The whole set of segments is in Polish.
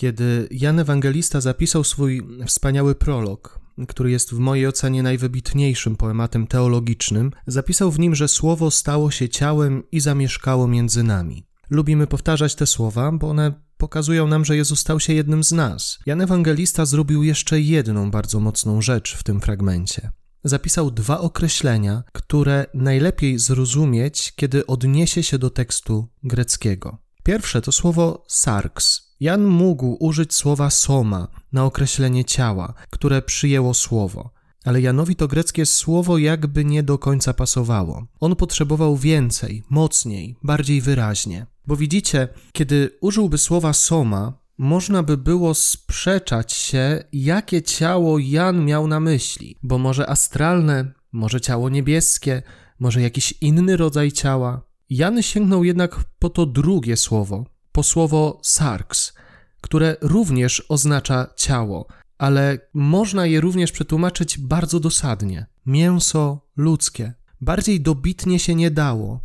kiedy Jan Ewangelista zapisał swój wspaniały prolog, który jest w mojej ocenie najwybitniejszym poematem teologicznym, zapisał w nim, że słowo stało się ciałem i zamieszkało między nami. Lubimy powtarzać te słowa, bo one pokazują nam, że Jezus stał się jednym z nas. Jan Ewangelista zrobił jeszcze jedną bardzo mocną rzecz w tym fragmencie. Zapisał dwa określenia, które najlepiej zrozumieć, kiedy odniesie się do tekstu greckiego. Pierwsze to słowo sarx. Jan mógł użyć słowa soma na określenie ciała, które przyjęło słowo. Ale Janowi to greckie słowo jakby nie do końca pasowało. On potrzebował więcej, mocniej, bardziej wyraźnie. Bo widzicie, kiedy użyłby słowa soma, można by było sprzeczać się, jakie ciało Jan miał na myśli, bo może astralne, może ciało niebieskie, może jakiś inny rodzaj ciała. Jan sięgnął jednak po to drugie słowo, po słowo sarx, które również oznacza ciało, ale można je również przetłumaczyć bardzo dosadnie mięso ludzkie. Bardziej dobitnie się nie dało.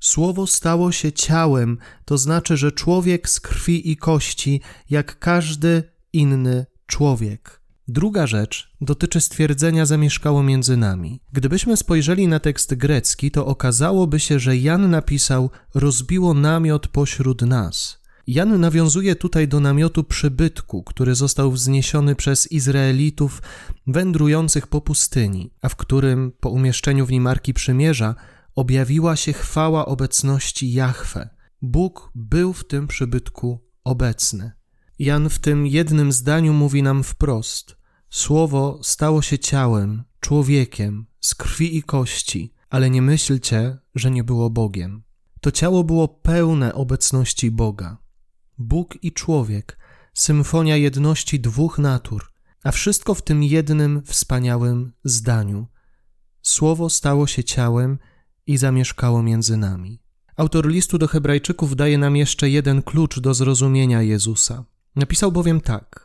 Słowo stało się ciałem, to znaczy, że człowiek z krwi i kości, jak każdy inny człowiek. Druga rzecz dotyczy stwierdzenia zamieszkało między nami. Gdybyśmy spojrzeli na tekst grecki, to okazałoby się, że Jan napisał rozbiło namiot pośród nas. Jan nawiązuje tutaj do namiotu przybytku, który został wzniesiony przez Izraelitów wędrujących po pustyni, a w którym po umieszczeniu w nim Arki Przymierza objawiła się chwała obecności Jahwe. Bóg był w tym przybytku obecny. Jan w tym jednym zdaniu mówi nam wprost: Słowo stało się ciałem, człowiekiem, z krwi i kości, ale nie myślcie, że nie było Bogiem. To ciało było pełne obecności Boga. Bóg i człowiek, symfonia jedności dwóch natur, a wszystko w tym jednym wspaniałym zdaniu. Słowo stało się ciałem i zamieszkało między nami. Autor listu do Hebrajczyków daje nam jeszcze jeden klucz do zrozumienia Jezusa. Napisał bowiem tak: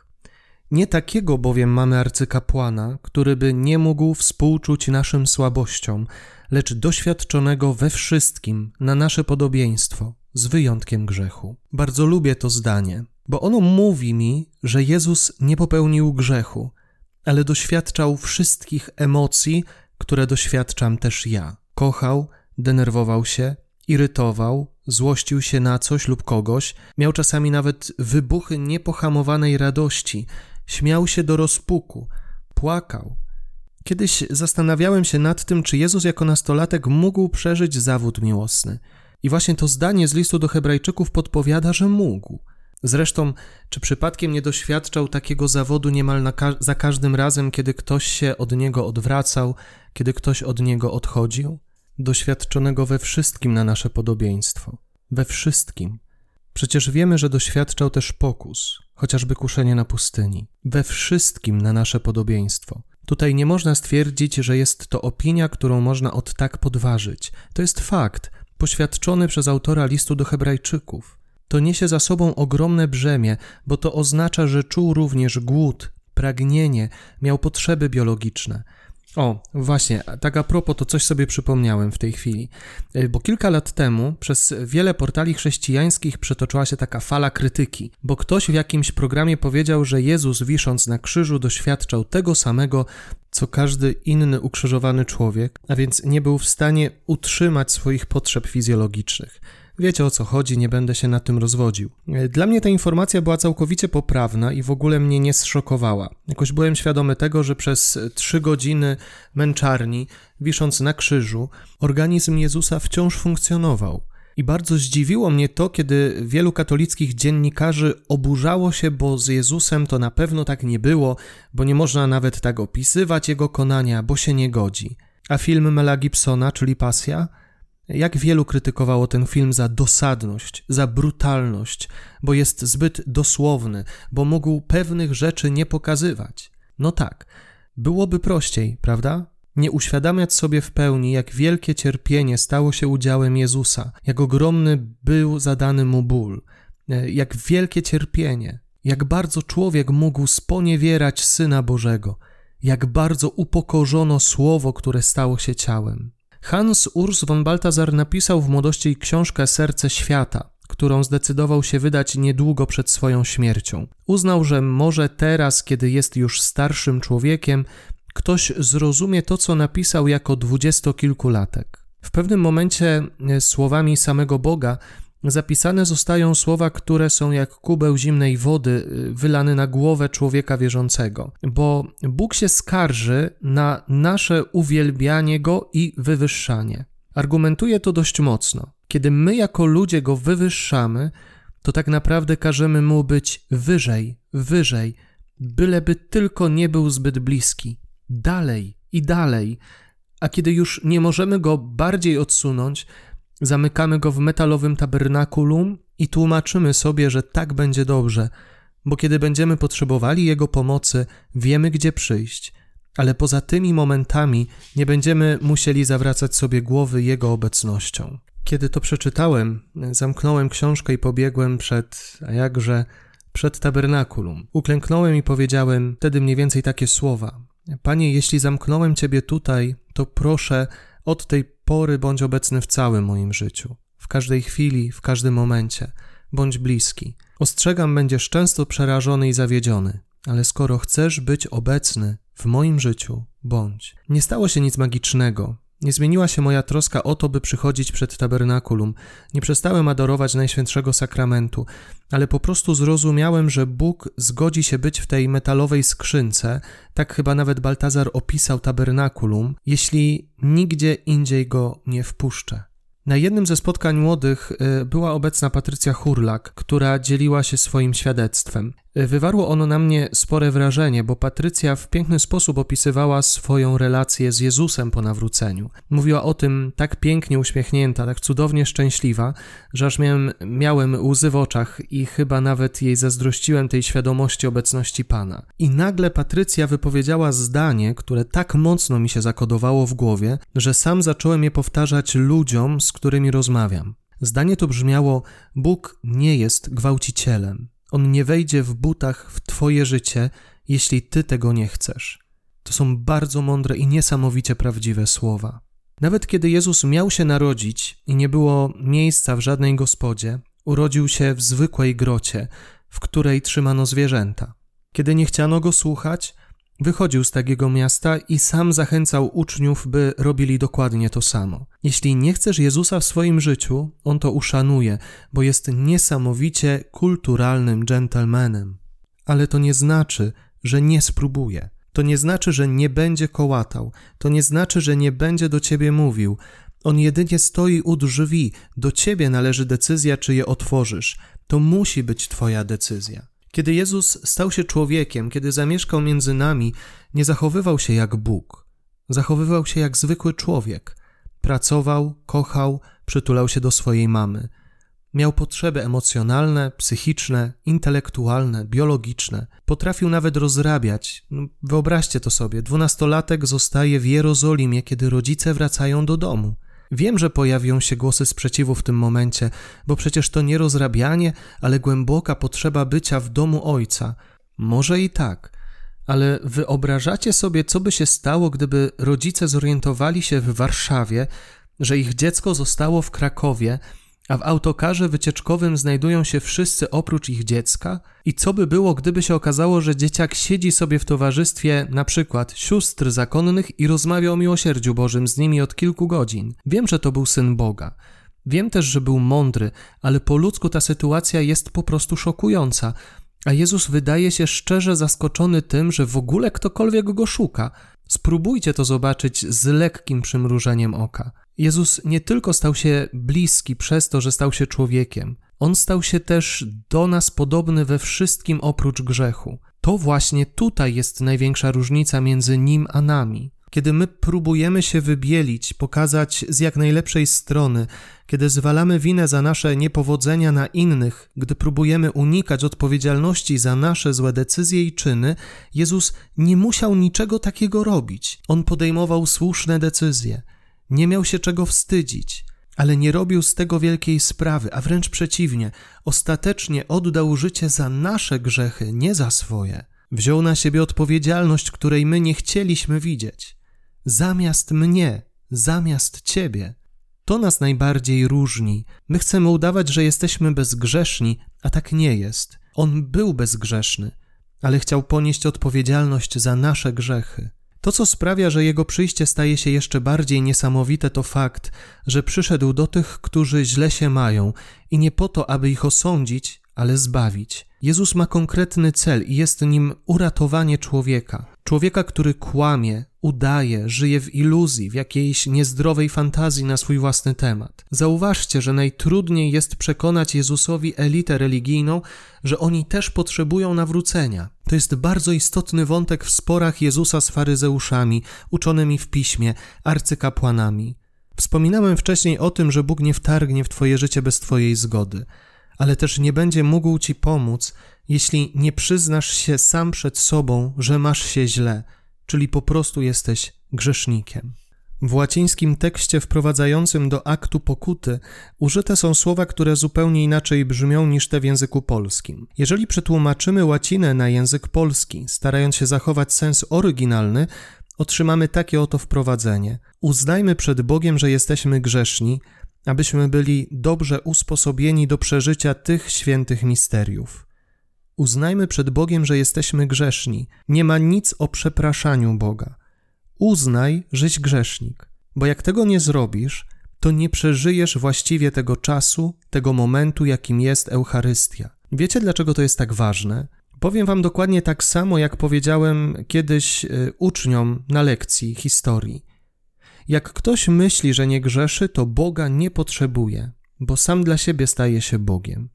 Nie takiego bowiem mamy arcykapłana, który by nie mógł współczuć naszym słabościom, lecz doświadczonego we wszystkim na nasze podobieństwo, z wyjątkiem grzechu. Bardzo lubię to zdanie, bo ono mówi mi, że Jezus nie popełnił grzechu, ale doświadczał wszystkich emocji, które doświadczam też ja. Kochał, denerwował się, irytował, złościł się na coś lub kogoś, miał czasami nawet wybuchy niepohamowanej radości, śmiał się do rozpuku, płakał. Kiedyś zastanawiałem się nad tym, czy Jezus jako nastolatek mógł przeżyć zawód miłosny. I właśnie to zdanie z listu do Hebrajczyków podpowiada, że mógł. Zresztą, czy przypadkiem nie doświadczał takiego zawodu niemal ka za każdym razem, kiedy ktoś się od niego odwracał, kiedy ktoś od niego odchodził? Doświadczonego we wszystkim na nasze podobieństwo. We wszystkim. Przecież wiemy, że doświadczał też pokus, chociażby kuszenie na pustyni. We wszystkim na nasze podobieństwo. Tutaj nie można stwierdzić, że jest to opinia, którą można od tak podważyć. To jest fakt, poświadczony przez autora listu do Hebrajczyków. To niesie za sobą ogromne brzemię, bo to oznacza, że czuł również głód, pragnienie, miał potrzeby biologiczne. O, właśnie, tak a propos, to coś sobie przypomniałem w tej chwili. E, bo kilka lat temu przez wiele portali chrześcijańskich przetoczyła się taka fala krytyki, bo ktoś w jakimś programie powiedział, że Jezus wisząc na krzyżu doświadczał tego samego, co każdy inny ukrzyżowany człowiek, a więc nie był w stanie utrzymać swoich potrzeb fizjologicznych. Wiecie o co chodzi, nie będę się na tym rozwodził. Dla mnie ta informacja była całkowicie poprawna i w ogóle mnie nie zszokowała. Jakoś byłem świadomy tego, że przez trzy godziny męczarni, wisząc na krzyżu, organizm Jezusa wciąż funkcjonował. I bardzo zdziwiło mnie to, kiedy wielu katolickich dziennikarzy oburzało się, bo z Jezusem to na pewno tak nie było, bo nie można nawet tak opisywać jego konania, bo się nie godzi. A film Mela Gibsona, czyli Pasja? Jak wielu krytykowało ten film za dosadność, za brutalność, bo jest zbyt dosłowny, bo mógł pewnych rzeczy nie pokazywać. No tak, byłoby prościej, prawda? Nie uświadamiać sobie w pełni, jak wielkie cierpienie stało się udziałem Jezusa, jak ogromny był zadany mu ból, e, jak wielkie cierpienie, jak bardzo człowiek mógł sponiewierać Syna Bożego, jak bardzo upokorzono słowo, które stało się ciałem. Hans Urs von Balthasar napisał w młodości książkę Serce Świata, którą zdecydował się wydać niedługo przed swoją śmiercią. Uznał, że może teraz, kiedy jest już starszym człowiekiem, ktoś zrozumie to, co napisał jako dwudziestokilkulatek. W pewnym momencie e, słowami samego Boga zapisane zostają słowa, które są jak kubeł zimnej wody y, wylany na głowę człowieka wierzącego, bo Bóg się skarży na nasze uwielbianie Go i wywyższanie. Argumentuje to dość mocno. Kiedy my jako ludzie Go wywyższamy, to tak naprawdę każemy Mu być wyżej, wyżej, byleby tylko nie był zbyt bliski, dalej i dalej. A kiedy już nie możemy Go bardziej odsunąć, Zamykamy go w metalowym tabernakulum i tłumaczymy sobie, że tak będzie dobrze, bo kiedy będziemy potrzebowali Jego pomocy, wiemy gdzie przyjść, ale poza tymi momentami nie będziemy musieli zawracać sobie głowy Jego obecnością. Kiedy to przeczytałem, zamknąłem książkę i pobiegłem przed, a jakże, przed tabernakulum. Uklęknąłem i powiedziałem wtedy mniej więcej takie słowa: Panie, jeśli zamknąłem Ciebie tutaj, to proszę, od tej pory bądź obecny w całym moim życiu, w każdej chwili, w każdym momencie. Bądź bliski. Ostrzegam, będziesz często przerażony i zawiedziony, ale skoro chcesz być obecny w moim życiu, bądź. Nie stało się nic magicznego, nie zmieniła się moja troska o to, by przychodzić przed tabernakulum. Nie przestałem adorować Najświętszego Sakramentu, ale po prostu zrozumiałem, że Bóg zgodzi się być w tej metalowej skrzynce, tak chyba nawet Baltazar opisał tabernakulum, jeśli nigdzie indziej go nie wpuszczę. Na jednym ze spotkań młodych y, była obecna Patrycja Hurlak, która dzieliła się swoim świadectwem. Wywarło ono na mnie spore wrażenie, bo Patrycja w piękny sposób opisywała swoją relację z Jezusem po nawróceniu. Mówiła o tym tak pięknie uśmiechnięta, tak cudownie szczęśliwa, że aż miałem, miałem łzy w oczach i chyba nawet jej zazdrościłem tej świadomości obecności Pana. I nagle Patrycja wypowiedziała zdanie, które tak mocno mi się zakodowało w głowie, że sam zacząłem je powtarzać ludziom, z którymi rozmawiam. Zdanie to brzmiało: Bóg nie jest gwałcicielem. On nie wejdzie w butach w Twoje życie, jeśli Ty tego nie chcesz. To są bardzo mądre i niesamowicie prawdziwe słowa. Nawet kiedy Jezus miał się narodzić i nie było miejsca w żadnej gospodzie, urodził się w zwykłej grocie, w której trzymano zwierzęta. Kiedy nie chciano go słuchać, Wychodził z takiego miasta i sam zachęcał uczniów, by robili dokładnie to samo. Jeśli nie chcesz Jezusa w swoim życiu, on to uszanuje, bo jest niesamowicie kulturalnym gentlemanem. Ale to nie znaczy, że nie spróbuje. To nie znaczy, że nie będzie kołatał. To nie znaczy, że nie będzie do ciebie mówił. On jedynie stoi u drzwi. Do ciebie należy decyzja, czy je otworzysz. To musi być twoja decyzja. Kiedy Jezus stał się człowiekiem, kiedy zamieszkał między nami, nie zachowywał się jak Bóg. Zachowywał się jak zwykły człowiek. Pracował, kochał, przytulał się do swojej mamy. Miał potrzeby emocjonalne, psychiczne, intelektualne, biologiczne. Potrafił nawet rozrabiać. No, wyobraźcie to sobie: dwunastolatek zostaje w Jerozolimie, kiedy rodzice wracają do domu. Wiem, że pojawią się głosy sprzeciwu w tym momencie, bo przecież to nie rozrabianie, ale głęboka potrzeba bycia w domu ojca. Może i tak, ale wyobrażacie sobie, co by się stało, gdyby rodzice zorientowali się w Warszawie, że ich dziecko zostało w Krakowie, a w autokarze wycieczkowym znajdują się wszyscy oprócz ich dziecka? I co by było, gdyby się okazało, że dzieciak siedzi sobie w towarzystwie na przykład sióstr zakonnych i rozmawia o miłosierdziu Bożym z nimi od kilku godzin? Wiem, że to był syn Boga. Wiem też, że był mądry, ale po ludzku ta sytuacja jest po prostu szokująca. A Jezus wydaje się szczerze zaskoczony tym, że w ogóle ktokolwiek go szuka. Spróbujcie to zobaczyć z lekkim przymrużeniem oka. Jezus nie tylko stał się bliski przez to, że stał się człowiekiem, on stał się też do nas podobny we wszystkim oprócz grzechu. To właśnie tutaj jest największa różnica między nim a nami. Kiedy my próbujemy się wybielić, pokazać z jak najlepszej strony, kiedy zwalamy winę za nasze niepowodzenia na innych, gdy próbujemy unikać odpowiedzialności za nasze złe decyzje i czyny, Jezus nie musiał niczego takiego robić. On podejmował słuszne decyzje. Nie miał się czego wstydzić, ale nie robił z tego wielkiej sprawy, a wręcz przeciwnie, ostatecznie oddał życie za nasze grzechy, nie za swoje. Wziął na siebie odpowiedzialność, której my nie chcieliśmy widzieć. Zamiast mnie, zamiast ciebie. To nas najbardziej różni. My chcemy udawać, że jesteśmy bezgrzeszni, a tak nie jest. On był bezgrzeszny, ale chciał ponieść odpowiedzialność za nasze grzechy. To, co sprawia, że jego przyjście staje się jeszcze bardziej niesamowite, to fakt, że przyszedł do tych, którzy źle się mają i nie po to, aby ich osądzić, ale zbawić. Jezus ma konkretny cel i jest nim uratowanie człowieka. Człowieka, który kłamie, udaje, żyje w iluzji, w jakiejś niezdrowej fantazji na swój własny temat. Zauważcie, że najtrudniej jest przekonać Jezusowi elitę religijną, że oni też potrzebują nawrócenia. To jest bardzo istotny wątek w sporach Jezusa z faryzeuszami, uczonymi w piśmie, arcykapłanami. Wspominałem wcześniej o tym, że Bóg nie wtargnie w Twoje życie bez Twojej zgody ale też nie będzie mógł ci pomóc, jeśli nie przyznasz się sam przed sobą, że masz się źle, czyli po prostu jesteś grzesznikiem. W łacińskim tekście wprowadzającym do aktu pokuty użyte są słowa, które zupełnie inaczej brzmią niż te w języku polskim. Jeżeli przetłumaczymy łacinę na język polski, starając się zachować sens oryginalny, otrzymamy takie oto wprowadzenie: Uznajmy przed Bogiem, że jesteśmy grzeszni, abyśmy byli dobrze usposobieni do przeżycia tych świętych misteriów. Uznajmy przed Bogiem, że jesteśmy grzeszni. Nie ma nic o przepraszaniu Boga. Uznaj, żeś grzesznik, bo jak tego nie zrobisz, to nie przeżyjesz właściwie tego czasu, tego momentu, jakim jest Eucharystia. Wiecie, dlaczego to jest tak ważne? Powiem Wam dokładnie tak samo, jak powiedziałem kiedyś y, uczniom na lekcji historii. Jak ktoś myśli, że nie grzeszy, to Boga nie potrzebuje, bo sam dla siebie staje się Bogiem.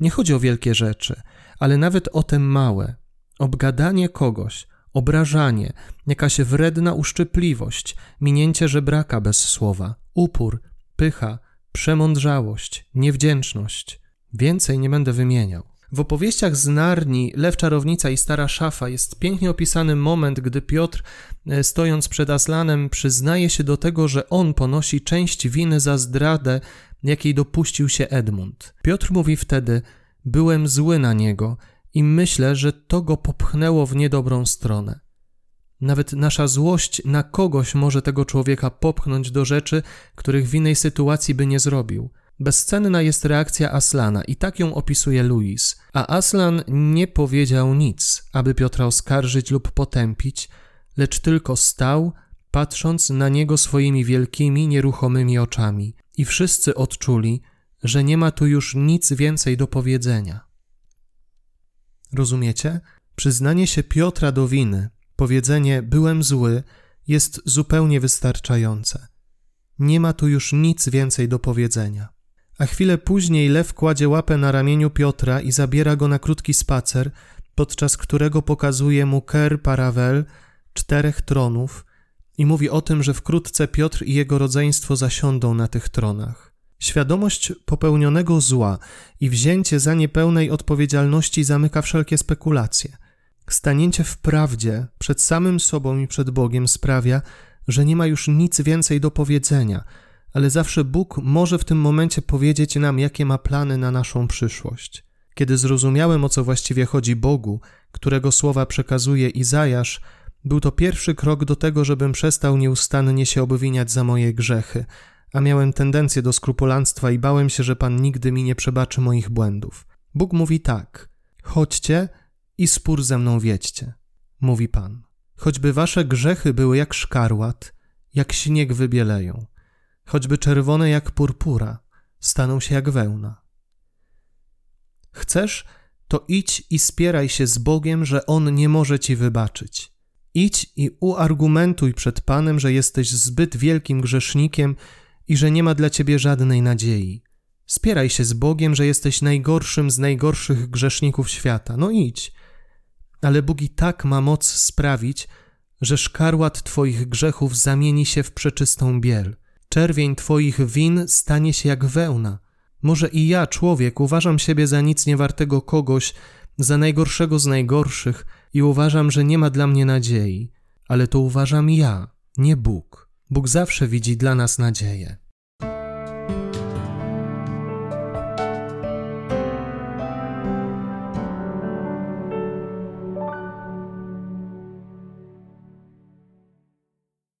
Nie chodzi o wielkie rzeczy, ale nawet o te małe. Obgadanie kogoś, obrażanie, jakaś wredna uszczypliwość, minięcie żebraka bez słowa, upór, pycha, przemądrzałość, niewdzięczność. Więcej nie będę wymieniał. W opowieściach z Narni Lew Czarownica i Stara Szafa jest pięknie opisany moment, gdy Piotr, e, stojąc przed Aslanem, przyznaje się do tego, że on ponosi część winy za zdradę, jakiej dopuścił się Edmund. Piotr mówi wtedy: Byłem zły na niego i myślę, że to go popchnęło w niedobrą stronę. Nawet nasza złość na kogoś może tego człowieka popchnąć do rzeczy, których w innej sytuacji by nie zrobił. Bezcenna jest reakcja Aslana i tak ją opisuje Louis, a Aslan nie powiedział nic, aby Piotra oskarżyć lub potępić, lecz tylko stał, patrząc na niego swoimi wielkimi, nieruchomymi oczami. I wszyscy odczuli, że nie ma tu już nic więcej do powiedzenia. Rozumiecie? Przyznanie się Piotra do winy, powiedzenie byłem zły, jest zupełnie wystarczające. Nie ma tu już nic więcej do powiedzenia. A chwilę później lew kładzie łapę na ramieniu Piotra i zabiera go na krótki spacer, podczas którego pokazuje mu Ker Paravel, czterech tronów, i mówi o tym, że wkrótce Piotr i jego rodzeństwo zasiądą na tych tronach. Świadomość popełnionego zła i wzięcie za niepełnej odpowiedzialności zamyka wszelkie spekulacje. Stanięcie w prawdzie przed samym sobą i przed Bogiem sprawia, że nie ma już nic więcej do powiedzenia – ale zawsze Bóg może w tym momencie powiedzieć nam, jakie ma plany na naszą przyszłość. Kiedy zrozumiałem, o co właściwie chodzi Bogu, którego słowa przekazuje Izajasz, był to pierwszy krok do tego, żebym przestał nieustannie się obwiniać za moje grzechy, a miałem tendencję do skrupulanstwa i bałem się, że Pan nigdy mi nie przebaczy moich błędów. Bóg mówi tak: chodźcie i spór ze mną wiedźcie, mówi Pan. Choćby wasze grzechy były jak szkarłat, jak śnieg wybieleją choćby czerwone jak purpura, staną się jak wełna. Chcesz, to idź i spieraj się z Bogiem, że On nie może ci wybaczyć. Idź i uargumentuj przed Panem, że jesteś zbyt wielkim grzesznikiem i że nie ma dla ciebie żadnej nadziei. Spieraj się z Bogiem, że jesteś najgorszym z najgorszych grzeszników świata. No idź. Ale Bóg i tak ma moc sprawić, że szkarłat Twoich grzechów zamieni się w przeczystą biel – Czerwień Twoich win stanie się jak wełna. Może i ja, człowiek, uważam siebie za nic niewartego kogoś, za najgorszego z najgorszych i uważam, że nie ma dla mnie nadziei, ale to uważam ja, nie Bóg. Bóg zawsze widzi dla nas nadzieję.